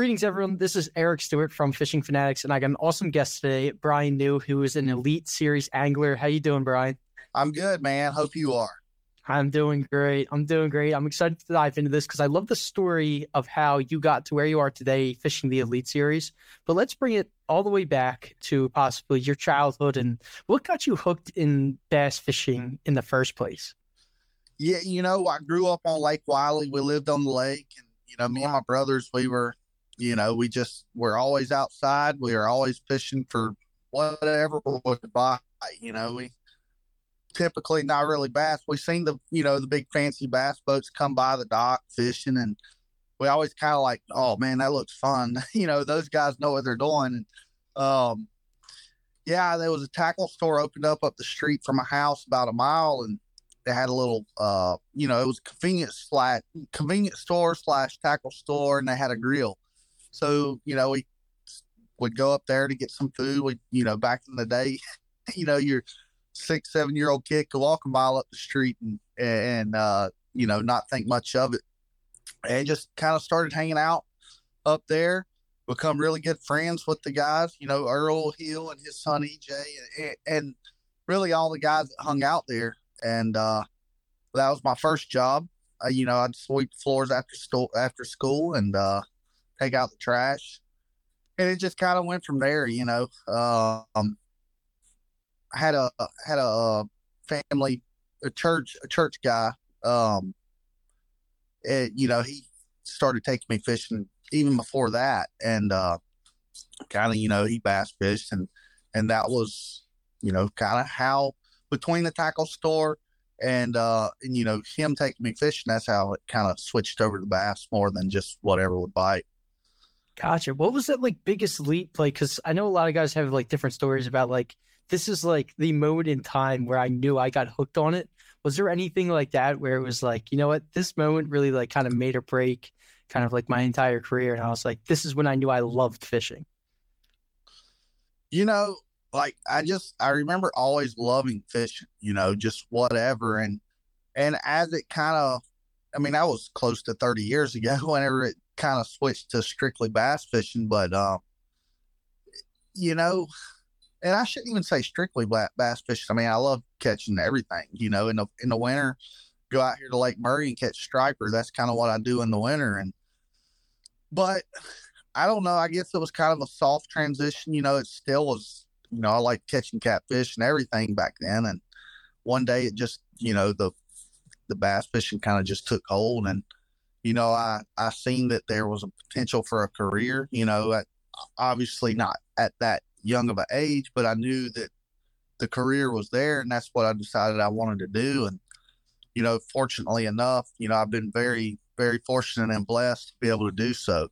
Greetings, everyone. This is Eric Stewart from Fishing Fanatics, and I got an awesome guest today, Bryan New, who is an Elite Series angler. How you doing, Bryan? I'm good, man. Hope you are. I'm doing great. I'm doing great. I'm excited to dive into this because I love the story of how you got to where you are today fishing the Elite Series. But let's bring it all the way back to possibly your childhood and what got you hooked in bass fishing in the first place. Yeah, you know, I grew up on Lake Wylie. We lived on the lake, and you know, me and my brothers, we were you know, we just we're always outside. We are always fishing for whatever would buy. You know, we typically not really bass. We've seen the you know the big fancy bass boats come by the dock fishing, and we always kind of like, oh man, that looks fun. you know, those guys know what they're doing. And, um, yeah, there was a tackle store opened up up the street from a house about a mile, and they had a little, uh, you know, it was convenience slash convenience store slash tackle store, and they had a grill. So, you know, we would go up there to get some food. We, you know, back in the day, you know, your six, seven year old kid could walk a mile up the street and, and, uh, you know, not think much of it. And just kind of started hanging out up there, become really good friends with the guys, you know, Earl Hill and his son EJ, and, and really all the guys that hung out there. And uh, that was my first job. Uh, you know, I'd sweep floors after school, after school, and uh, take out the trash. And it just kind of went from there, you know. Um, had a had a family, a church, a church guy. Um, it, you know, he started taking me fishing even before that, and uh, kind of, you know, he bass fished, and and that was, you know, kind of how between the tackle store and uh, and you know him taking me fishing, that's how it kind of switched over to bass more than just whatever would bite. Gotcha. What was that like biggest leap like? Because I know a lot of guys have like different stories about like this is like the moment in time where I knew I got hooked on it. Was there anything like that where it was like, you know what, this moment really like kind of made or break kind of like my entire career, and I was like, this is when I knew I loved fishing. You know, like I just I remember always loving fishing. You know, just whatever, and and as it kind of, I mean, that was close to thirty years ago. Whenever it kind of switched to strictly bass fishing, but um, you know, and I shouldn't even say strictly bass fishing. I mean, I love catching everything. You know, in the in the winter, go out here to Lake Murray and catch striper. That's kind of what I do in the winter. And but I don't know. I guess it was kind of a soft transition. You know, it still was. You know, I like catching catfish and everything back then. And one day, it just you know the the bass fishing kind of just took hold and you know, I I seen that there was a potential for a career. You know, at, obviously not at that young of an age, but I knew that the career was there, and that's what I decided I wanted to do. And you know, fortunately enough, you know, I've been very very fortunate and blessed to be able to do so.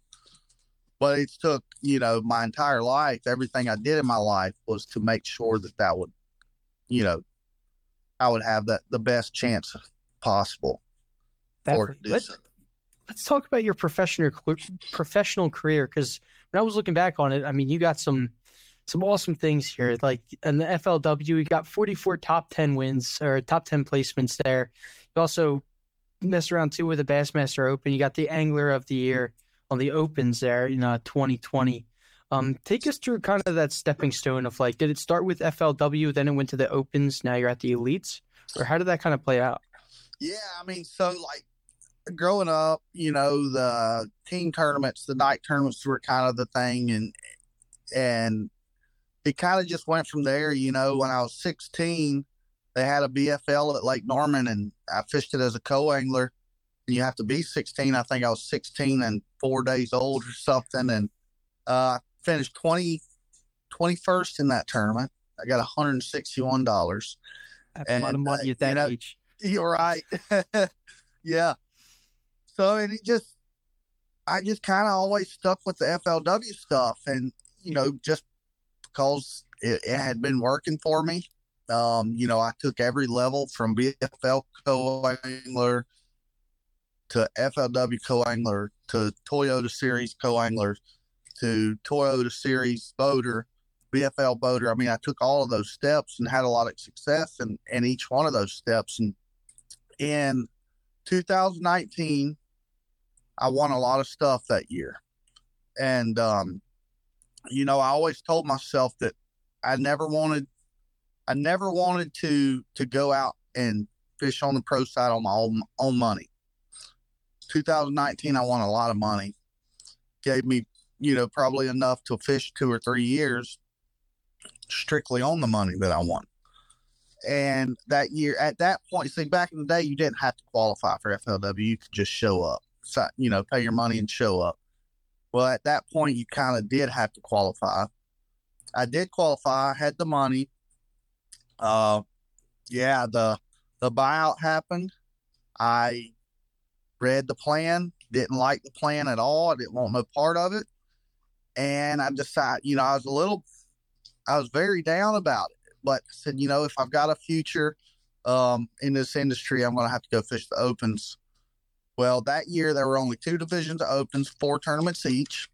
But it took, you know, my entire life, everything I did in my life was to make sure that that would, you know, I would have that the best chance possible. for to do so let's talk about your professional professional career because when I was looking back on it, I mean, you got some some awesome things here. Like in the FLW, you got 44 top 10 wins or top 10 placements there. You also messed around too with the Bassmaster Open. You got the Angler of the Year on the Opens there in uh, 2020. Um, take us through kind of that stepping stone of like, did it start with FLW, then it went to the Opens, now you're at the Elites, or how did that kind of play out? Yeah, I mean, so like growing up, you know, the team tournaments, the night tournaments were kind of the thing, and and it kind of just went from there. You know, when I was 16, they had a BFL at Lake Norman, and I fished it as a co-angler. And you have to be 16. I think I was 16 and four days old or something, and uh, finished 20, 21st in that tournament. I got 161 dollars. That's and, a lot of money at that you know, age. You're right. yeah. So and it just, I just kind of always stuck with the FLW stuff, and you know, just because it, it had been working for me. Um, you know, I took every level from BFL co-angler to FLW co-angler to Toyota Series co-angler to Toyota Series boater, BFL boater. I mean, I took all of those steps and had a lot of success in, in each one of those steps. And in 2019, I won a lot of stuff that year. And um, you know, I always told myself that I never wanted I never wanted to to go out and fish on the pro side on my own own money. 2019 I won a lot of money. Gave me, you know, probably enough to fish two or three years strictly on the money that I won. And that year, at that point, see, back in the day, you didn't have to qualify for FLW. You could just show up, you know, pay your money and show up. Well, at that point, you kind of did have to qualify. I did qualify, I had the money. Uh, yeah, the the buyout happened. I read the plan, didn't like the plan at all. I didn't want no part of it, and I decided, you know, I was a little, I was very down about it but said, you know, if I've got a future um, in this industry, I'm going to have to go fish the opens. Well, that year there were only two divisions opens, four tournaments each,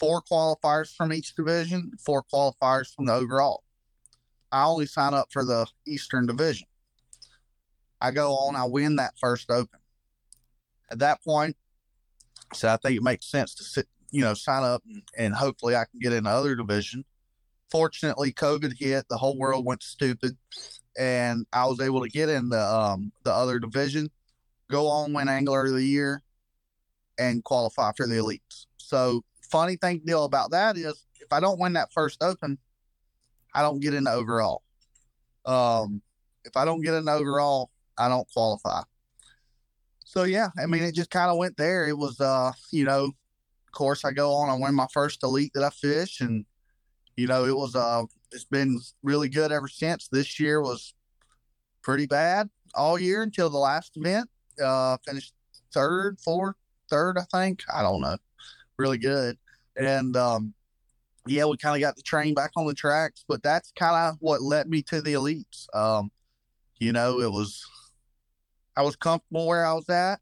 four qualifiers from each division, four qualifiers from the overall. I only sign up for the Eastern Division. I go on, I win that first open. At that point, so I think it makes sense to sit, you know, sign up and, and hopefully I can get in the other division fortunately, COVID hit. The whole world went stupid, and I was able to get in the um, the other division, go on win Angler of the Year, and qualify for the elites. So, funny thing deal about that is, if I don't win that first open, I don't get the overall. Um, if I don't get the overall, I don't qualify. So yeah, I mean, it just kind of went there. It was, uh, you know, of course, I go on, I win my first elite that I fish, and you know, it was uh it's been really good ever since. This year was pretty bad all year until the last event. Uh finished third, fourth, third, I think. I don't know. Really good. And um yeah, we kind of got the train back on the tracks, but that's kind of what led me to the elites. Um, you know, it was I was comfortable where I was at.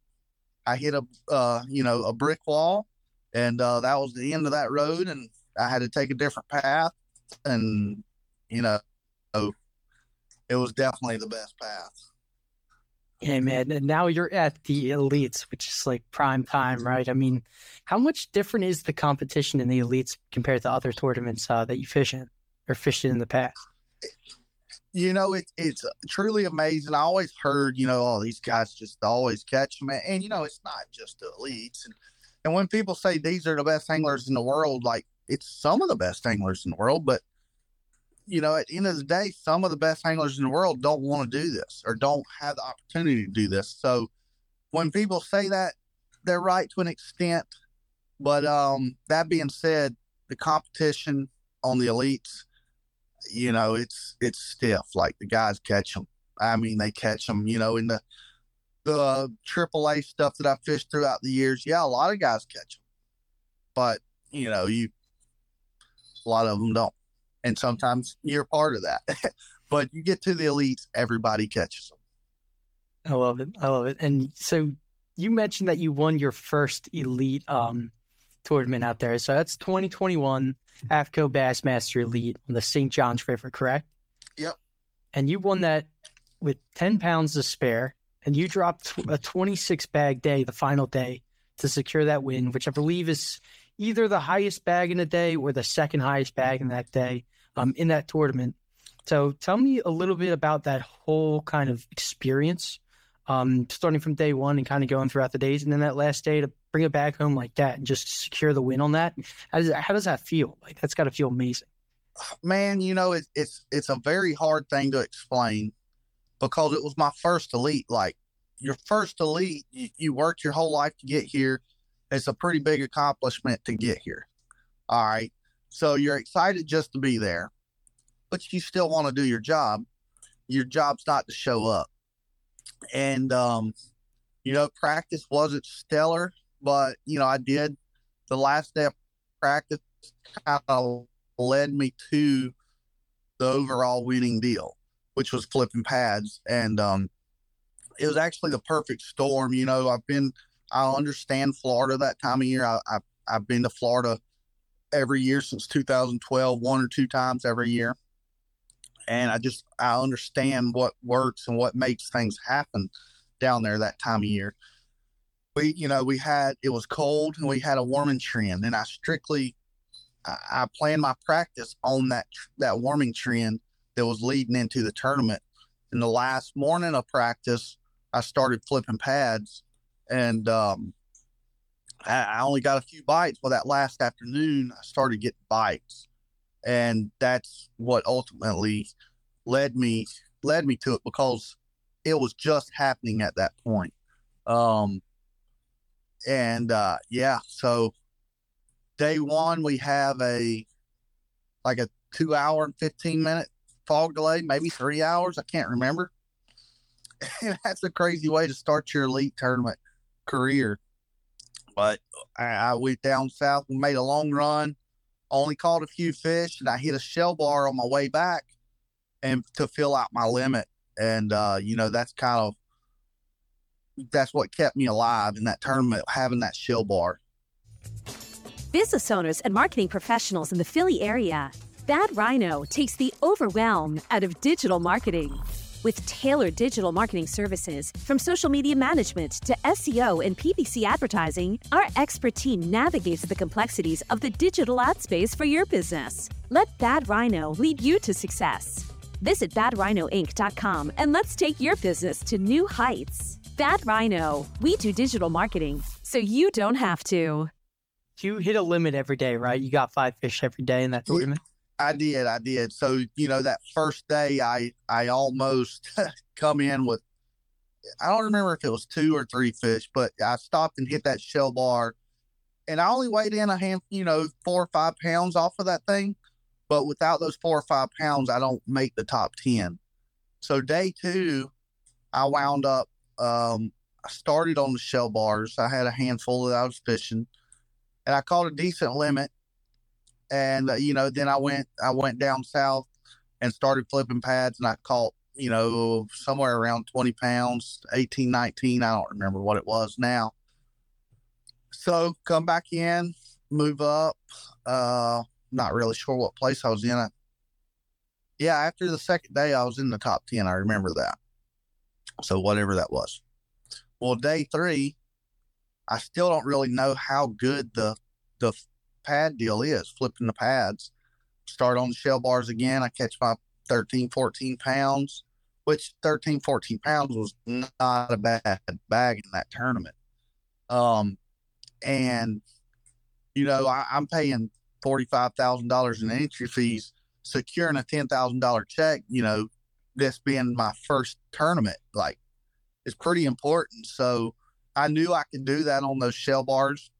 I hit a uh, you know, a brick wall and uh that was the end of that road and I had to take a different path, and you know, it was definitely the best path. Yeah, man. And now you're at the elites, which is like prime time, right? I mean, how much different is the competition in the elites compared to other tournaments uh, that you fish in or fished in, in the past? You know, it, it's truly amazing. I always heard, you know, all these guys just always catch them. And, you know, it's not just the elites. And, and when people say these are the best anglers in the world, like it's some of the best anglers in the world, but you know, at the end of the day, some of the best anglers in the world don't want to do this or don't have the opportunity to do this. So when people say that, they're right to an extent. But um, that being said, the competition on the elites, you know, it's it's stiff. Like the guys catch them. I mean, they catch them. You know, in the the AAA stuff that I fished throughout the years, yeah, a lot of guys catch them. But you know, you a lot of them don't. And sometimes you're part of that. but you get to the elites, everybody catches them. I love it. I love it. And so you mentioned that you won your first elite um, tournament out there. So that's 2021 AFTCO Bassmaster Elite on the St. Johns River, correct? Yep. And you won that with 10 pounds to spare. And you dropped a 26 bag day, the final day, to secure that win, which I believe is either the highest bag in a day or the second highest bag in that day um, in that tournament. So tell me a little bit about that whole kind of experience, um, starting from day one and kind of going throughout the days, and then that last day to bring it back home like that and just secure the win on that. How does how does that feel? Like that's got to feel amazing. Man, you know it, it's it's a very hard thing to explain because it was my first elite. Like your first elite, you, you worked your whole life to get here it's a pretty big accomplishment to get here. All right. So you're excited just to be there, but you still want to do your job. Your job's not to show up. And, um, you know, practice wasn't stellar, but, you know, I did the last day of practice kind of led me to the overall winning deal, which was flipping pads. And, um, it was actually the perfect storm. You know, I've been I understand Florida that time of year. I, I I've been to Florida every year since 2012, one or two times every year, and I just I understand what works and what makes things happen down there that time of year. we, you know, we had it was cold and we had a warming trend, and I strictly, I, I planned my practice on that that warming trend that was leading into the tournament. In the last morning of practice, I started flipping pads, and um, I, only got a few bites. Well, that last afternoon, I started getting bites, and that's what ultimately led me led me to it because it was just happening at that point. Um, and uh, yeah, so day one we have a like a two hour and fifteen minute fog delay, maybe three hours. I can't remember. And that's a crazy way to start your elite tournament career. But I, I went down south and made a long run. Only caught a few fish, and I hit a shell bar on my way back, and to fill out my limit. And uh, you know that's kind of that's what kept me alive in that tournament, having that shell bar. Business owners and marketing professionals in the Philly area, Bad Rhino takes the overwhelm out of digital marketing. With tailored digital marketing services, from social media management to SEO and PPC advertising, our expert team navigates the complexities of the digital ad space for your business. Let Bad Rhino lead you to success. Visit badrhinoinc.com and let's take your business to new heights. Bad Rhino, we do digital marketing, so you don't have to. You hit a limit every day, right? You got five fish every day in that tournament. I did, I did. So you know that first day, I I almost come in with I don't remember if it was two or three fish, but I stopped and hit that shell bar, and I only weighed in a hand, you know, four or five pounds off of that thing. But without those four or five pounds, I don't make the top ten. So day two, I wound up. Um, I started on the shell bars. I had a handful that I was fishing, and I caught a decent limit and uh, you know then i went i went down south and started flipping pads and i caught you know somewhere around 20 pounds 18 19 i don't remember what it was now. So come back in move up uh not really sure what place i was in. Yeah after the second day i was in the top 10 i remember that. So whatever that was. Well day three i still don't really know how good the the pad deal is flipping the pads. Start on the shell bars again. I catch my 13, 14 pounds, which 13, 14 pounds was not a bad bag in that tournament. Um, and, you know, I, I'm paying $45,000 in entry fees, securing a $10,000 check, you know, this being my first tournament, like, it's pretty important. So I knew I could do that on those shell bars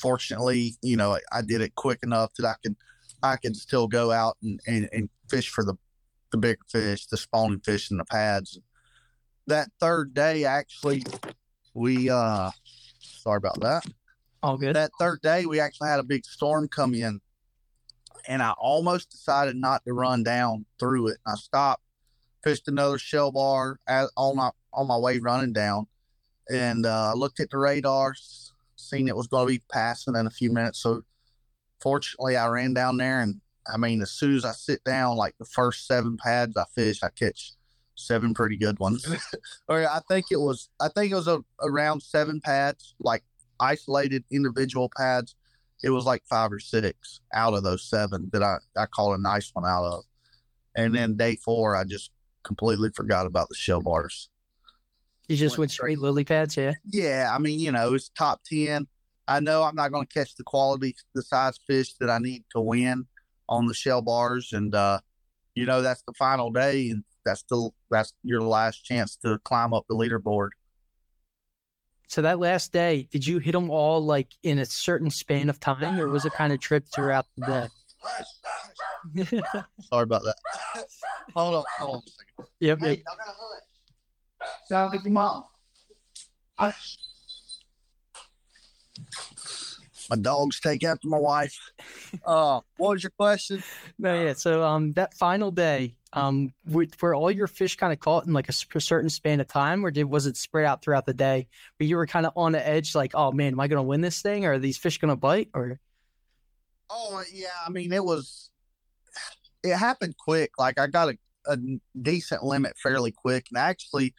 fortunately, you know, I, I, did it quick enough that I could I could still go out and, and, and fish for the the big fish, the spawning fish in the pads. That third day, actually, we uh sorry about that. All good. That third day, we actually had a big storm come in, and I almost decided not to run down through it. I stopped, fished another shell bar as, on my on my way running down, and uh, looked at the radars seen it was going to be passing in a few minutes. So fortunately, I ran down there, and I mean, as soon as I sit down, like the first seven pads I fish, I catch seven pretty good ones. or I think it was, I think it was a, around seven pads, like isolated individual pads. It was like five or six out of those seven that I, I caught a nice one out of. And then day four, I just completely forgot about the shell bars. You just went straight lily pads, yeah. Yeah, I mean, you know, it's top ten. I know I'm not going to catch the quality, the size fish that I need to win on the shell bars, and uh, you know that's the final day, and that's the that's your last chance to climb up the leaderboard. So that last day, did you hit them all like in a certain span of time, or was it kind of tripped throughout the day? Sorry about that. hold on, hold on a second. Yep. Yep. Sound like your mom. I, my dogs take after my wife. Uh, what was your question? No, yeah. So, um, that final day, um, were, all your fish kind of caught in like a, a, certain span of time, or did was it spread out throughout the day? Where you were kind of on the edge, like, oh man, am I going to win this thing, or are these fish going to bite, or? Oh yeah, I mean it was. It happened quick. Like I got a, a decent limit fairly quick, and actually,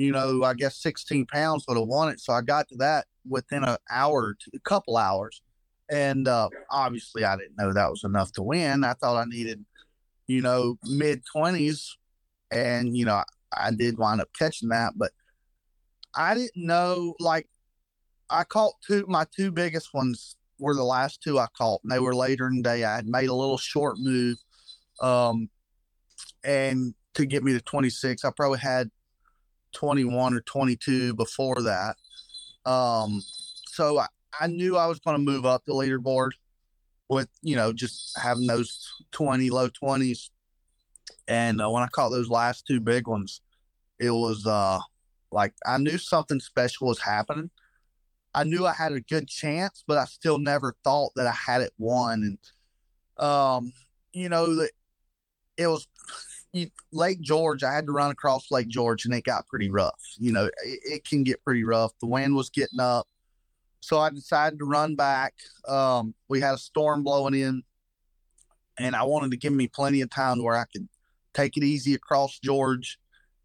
you know, I guess 16 pounds would have won it. So I got to that within an hour, to, a couple hours. And uh, obviously, I didn't know that was enough to win. I thought I needed, you know, mid 20s. And, you know, I, I did wind up catching that. But I didn't know, like, I caught two, my two biggest ones were the last two I caught, and they were later in the day. I had made a little short move. Um, and to get me to 26, I probably had 21 or 22 before that. Um, so I, I knew I was going to move up the leaderboard with, you know, just having those 20, low 20s. And uh, when I caught those last two big ones, it was uh, like I knew something special was happening. I knew I had a good chance, but I still never thought that I had it won. And, um, you know, it was Lake George, I had to run across Lake George and it got pretty rough. You know, it, it, can get pretty rough. The wind was getting up. So I decided to run back. Um, we had a storm blowing in and I wanted to give me plenty of time where I could take it easy across George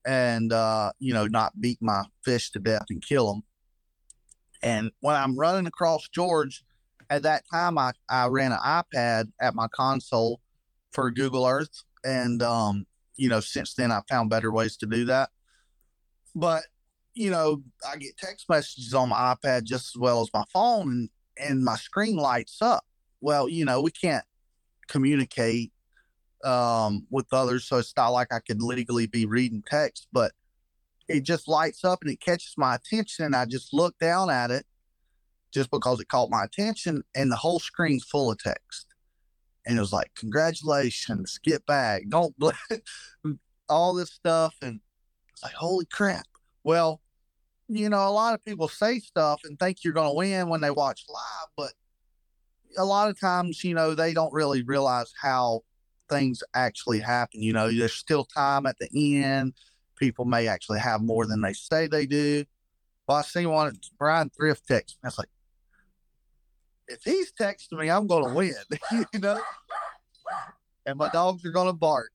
and, uh, you know, not beat my fish to death and kill them. And when I'm running across George, at that time, I, I ran an iPad at my console for Google Earth. And um, you know, since then I've found better ways to do that. But, you know, I get text messages on my iPad just as well as my phone and, and my screen lights up. Well, you know, we can't communicate um, with others, so it's not like I could legally be reading text, but it just lights up and it catches my attention. And I just look down at it just because it caught my attention, and the whole screen's full of text and it was like, congratulations, get back, don't all this stuff. And it's like, holy crap. Well, you know, a lot of people say stuff and think you're going to win when they watch live, but a lot of times, you know, they don't really realize how things actually happen. You know, there's still time at the end. People may actually have more than they say they do. Well, I seen one Bryan Thrift text. I was like, if he's texting me, I'm going to win, you know? And my dogs are going to bark.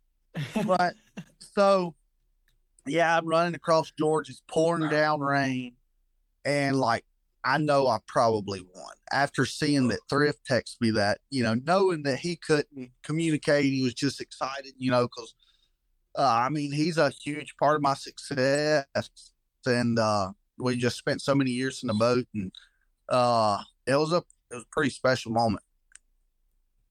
But so, yeah, I'm running across Georgia. It's pouring down rain. And like, I know I probably won after seeing that Thrift text me that, you know, knowing that he couldn't communicate. He was just excited, you know, because uh, I mean, he's a huge part of my success. And uh, we just spent so many years in the boat. And uh, it was a it was a pretty special moment.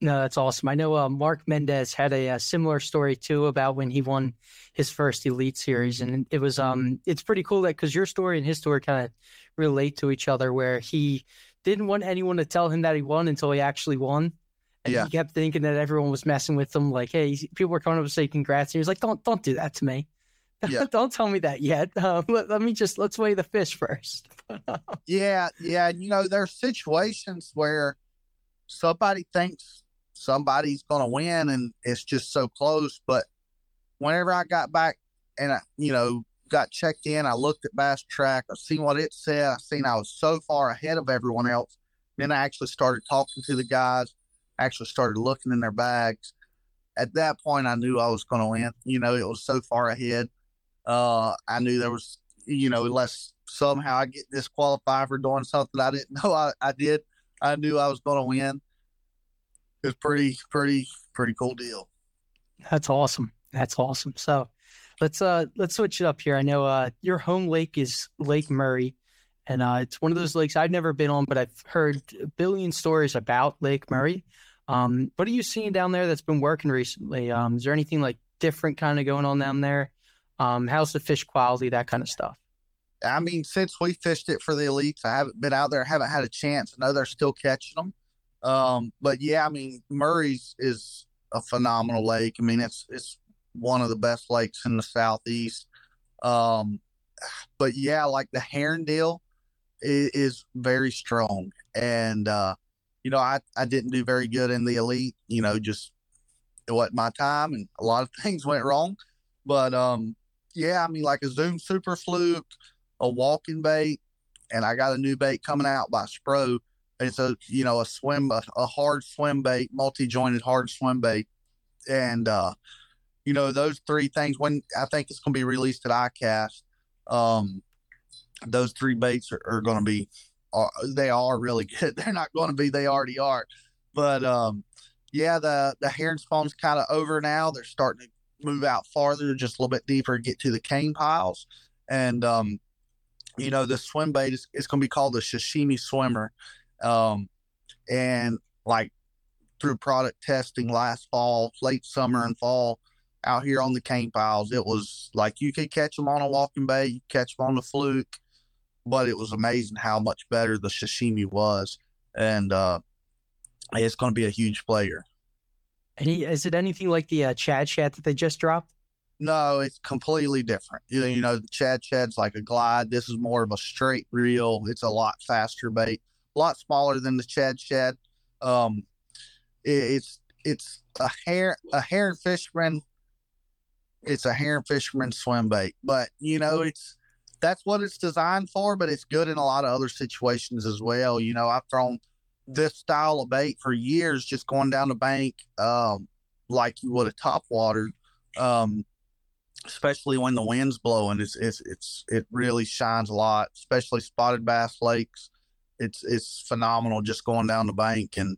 No, that's awesome. I know uh, Mark Menendez had a, a, similar story too about when he won his first Elite Series, and it was um, it's pretty cool that because your story and his story kind of relate to each other, where he didn't want anyone to tell him that he won until he actually won, and yeah. he kept thinking that everyone was messing with him, like, hey, people were coming up to say congrats, and he was like, don't don't do that to me. Yeah. don't tell me that yet. Uh, let, let me just let's weigh the fish first. yeah, yeah. You know, there's situations where somebody thinks somebody's going to win and it's just so close. But whenever I got back and I, you know, got checked in, I looked at BassTrakk, I seen what it said, I seen I was so far ahead of everyone else. Then I actually started talking to the guys, actually started looking in their bags. At that point, I knew I was going to win. You know, it was so far ahead. Uh, I knew there was, you know, unless somehow I get disqualified for doing something I didn't know I, I did, I knew I was going to win. It's pretty, pretty, pretty cool deal. That's awesome. That's awesome. So let's uh let's switch it up here. I know uh your home lake is Lake Murray, and uh it's one of those lakes I've never been on, but I've heard a billion stories about Lake Murray. Um, what are you seeing down there that's been working recently? Um, is there anything like different kind of going on down there? Um, how's the fish quality, that kind of stuff? I mean, since we fished it for the elites, I haven't been out there, I haven't had a chance. I know they're still catching them. Um, but yeah, I mean, Murray's is a phenomenal lake. I mean, it's it's one of the best lakes in the southeast. Um, but yeah, like the Herondale is, is very strong, and uh, you know, I I didn't do very good in the elite. You know, just it wasn't my time, and a lot of things went wrong. But um, yeah, I mean, like a Zoom Super Fluke, a walking bait, and I got a new bait coming out by Spro. It's a you know a swim a, a hard swim bait, multi jointed hard swim bait, and uh, you know those three things. When I think it's going to be released at ICAST, Um, those three baits are, are going to be, are, they are really good. They're not going to be, they already are. But um, yeah, the the herring spawn's kind of over now. They're starting to move out farther, just a little bit deeper, get to the cane piles, and um, you know the swim bait is it's going to be called the Sashimmy swimmer, um, and like through product testing last fall, late summer and fall, out here on the cane piles, it was like you could catch them on a walking bait, you catch them on the fluke, but it was amazing how much better the Sashimmy was, and uh, it's going to be a huge player. Any is it anything like the uh, Chad Shad that they just dropped? No, it's completely different. You know, you know, the Chad Shad's like a glide. This is more of a straight reel. It's a lot faster bait, a lot smaller than the Chad Chad. Um, it, it's it's a hair a herring fisherman. It's a herring fisherman swim bait, but you know it's that's what it's designed for. But it's good in a lot of other situations as well. You know, I've thrown this style of bait for years, just going down the bank, um, like you would a top water, um, especially when the wind's blowing. It's, it's, it's, it really shines a lot, especially spotted bass lakes. It's, it's phenomenal just going down the bank. And,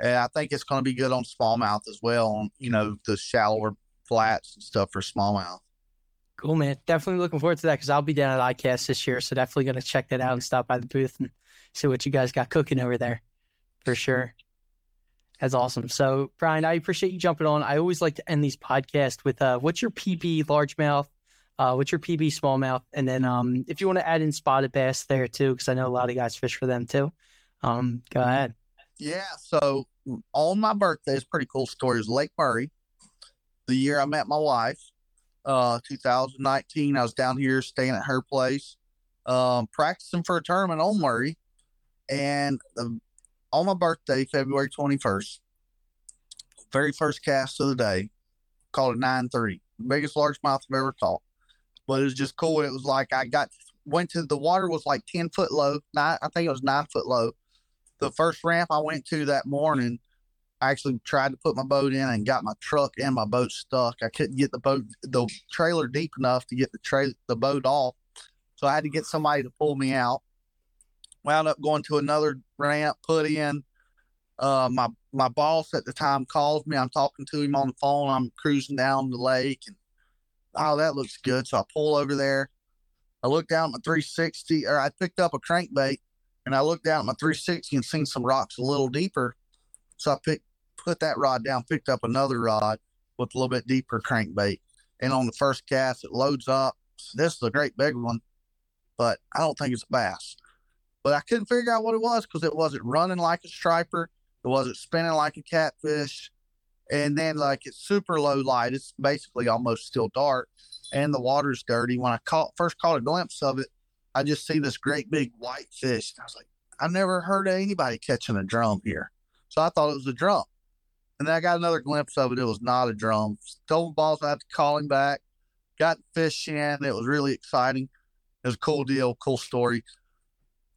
and I think it's going to be good on smallmouth as well, on, you know, the shallower flats and stuff for smallmouth. Cool, man. Definitely looking forward to that because I'll be down at ICAST this year. So definitely going to check that out and stop by the booth and see what you guys got cooking over there for sure. That's awesome. So, Bryan, I appreciate you jumping on. I always like to end these podcasts with uh, what's your PB largemouth? Uh, what's your PB smallmouth? And then um, if you want to add in spotted bass there too, because I know a lot of guys fish for them too. Um, go ahead. Yeah. So, on my birthday, it's pretty cool story. Was Lake Murray, the year I met my wife, uh, 2019. I was down here staying at her place, um, practicing for a tournament on Murray. And the on my birthday, February 21st, very first cast of the day, called it 9 3. Biggest largemouth I've ever caught. But it was just cool. It was like I got, went to the water was like 10 foot low. Nine, I think it was nine foot low. The first ramp I went to that morning, I actually tried to put my boat in and got my truck and my boat stuck. I couldn't get the boat, the trailer deep enough to get the trailer, the boat off. So I had to get somebody to pull me out wound up going to another ramp, put in. Uh, my my boss at the time calls me. I'm talking to him on the phone. I'm cruising down the lake, and oh, that looks good. So I pull over there. I look down at my 360, or I picked up a crankbait, and I looked down at my 360 and seen some rocks a little deeper. So I picked put that rod down, picked up another rod with a little bit deeper crankbait, and on the first cast it loads up. This is a great big one, but I don't think it's a bass but I couldn't figure out what it was because it wasn't running like a striper, it wasn't spinning like a catfish, and then like it's super low light. It's basically almost still dark, and the water's dirty. When I caught first caught a glimpse of it, I just see this great big white fish. And I was like, I've never heard of anybody catching a drum here, so I thought it was a drum. And then I got another glimpse of it. It was not a drum. Told balls I had to call him back. Got fish in. It was really exciting. It was a cool deal, cool story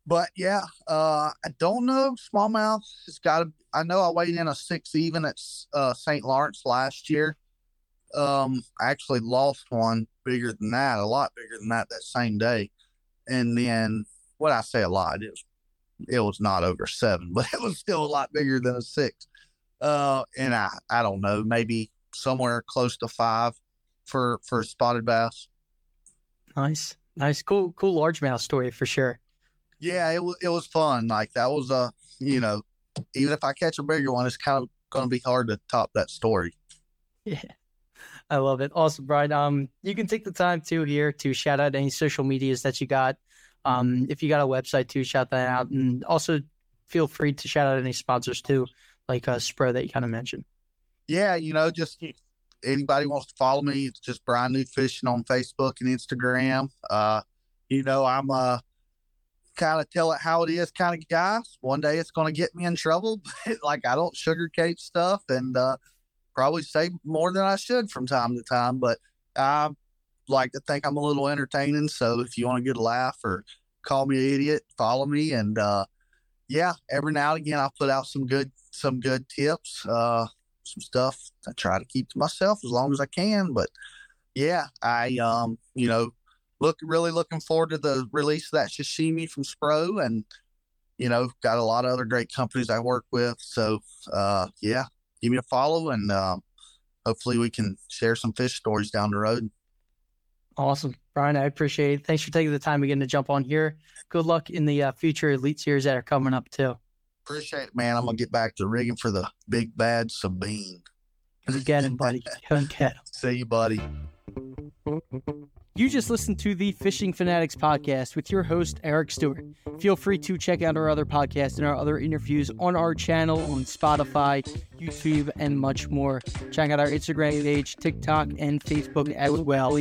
but yeah, uh, I don't know. Smallmouth has got. to, I know I weighed in a six even at uh, St. Lawrence last year. Um, I actually lost one bigger than that, a lot bigger than that that same day. And then what I say a lot, was it was not over seven, but it was still a lot bigger than a six. Uh, and I I don't know, maybe somewhere close to five for for spotted bass. Nice, nice, cool, cool largemouth story for sure yeah, it was it was fun. Like that was a you know, even if I catch a bigger one, it's kind of going to be hard to top that story. Yeah. I love it. Awesome, Bryan. Um, you can take the time too here to shout out any social medias that you got. Um, if you got a website too, shout that out, and also feel free to shout out any sponsors too, like uh, Spro that you kind of mentioned. Yeah, you know, just anybody wants to follow me, it's just Bryan New Fishing on Facebook and Instagram. Uh, you know, I'm uh kind of tell it how it is kind of guy. One day it's going to get me in trouble, but like I don't sugarcoat stuff and uh, probably say more than I should from time to time. But I like to think I'm a little entertaining. So if you want to get a laugh or call me an idiot, follow me. And uh, yeah, every now and again I'll put out some good some good tips, uh, some stuff I try to keep to myself as long as I can. But yeah, I um, you know look really looking forward to the release of that Sashimmy from Spro and you know, got a lot of other great companies I work with. So uh yeah, give me a follow and uh, hopefully we can share some fish stories down the road. Awesome. Bryan, I appreciate it. Thanks for taking the time again to jump on here. Good luck in the uh, future elite series that are coming up too. Appreciate it, man. I'm gonna get back to rigging for the big bad Sabine. You get him, buddy. You get him. See you, buddy. You just listened to the Fishing Fanatics podcast with your host, Eric Stewart. Feel free to check out our other podcasts and our other interviews on our channel on Spotify, YouTube, and much more. Check out our Instagram page, TikTok, and Facebook as well.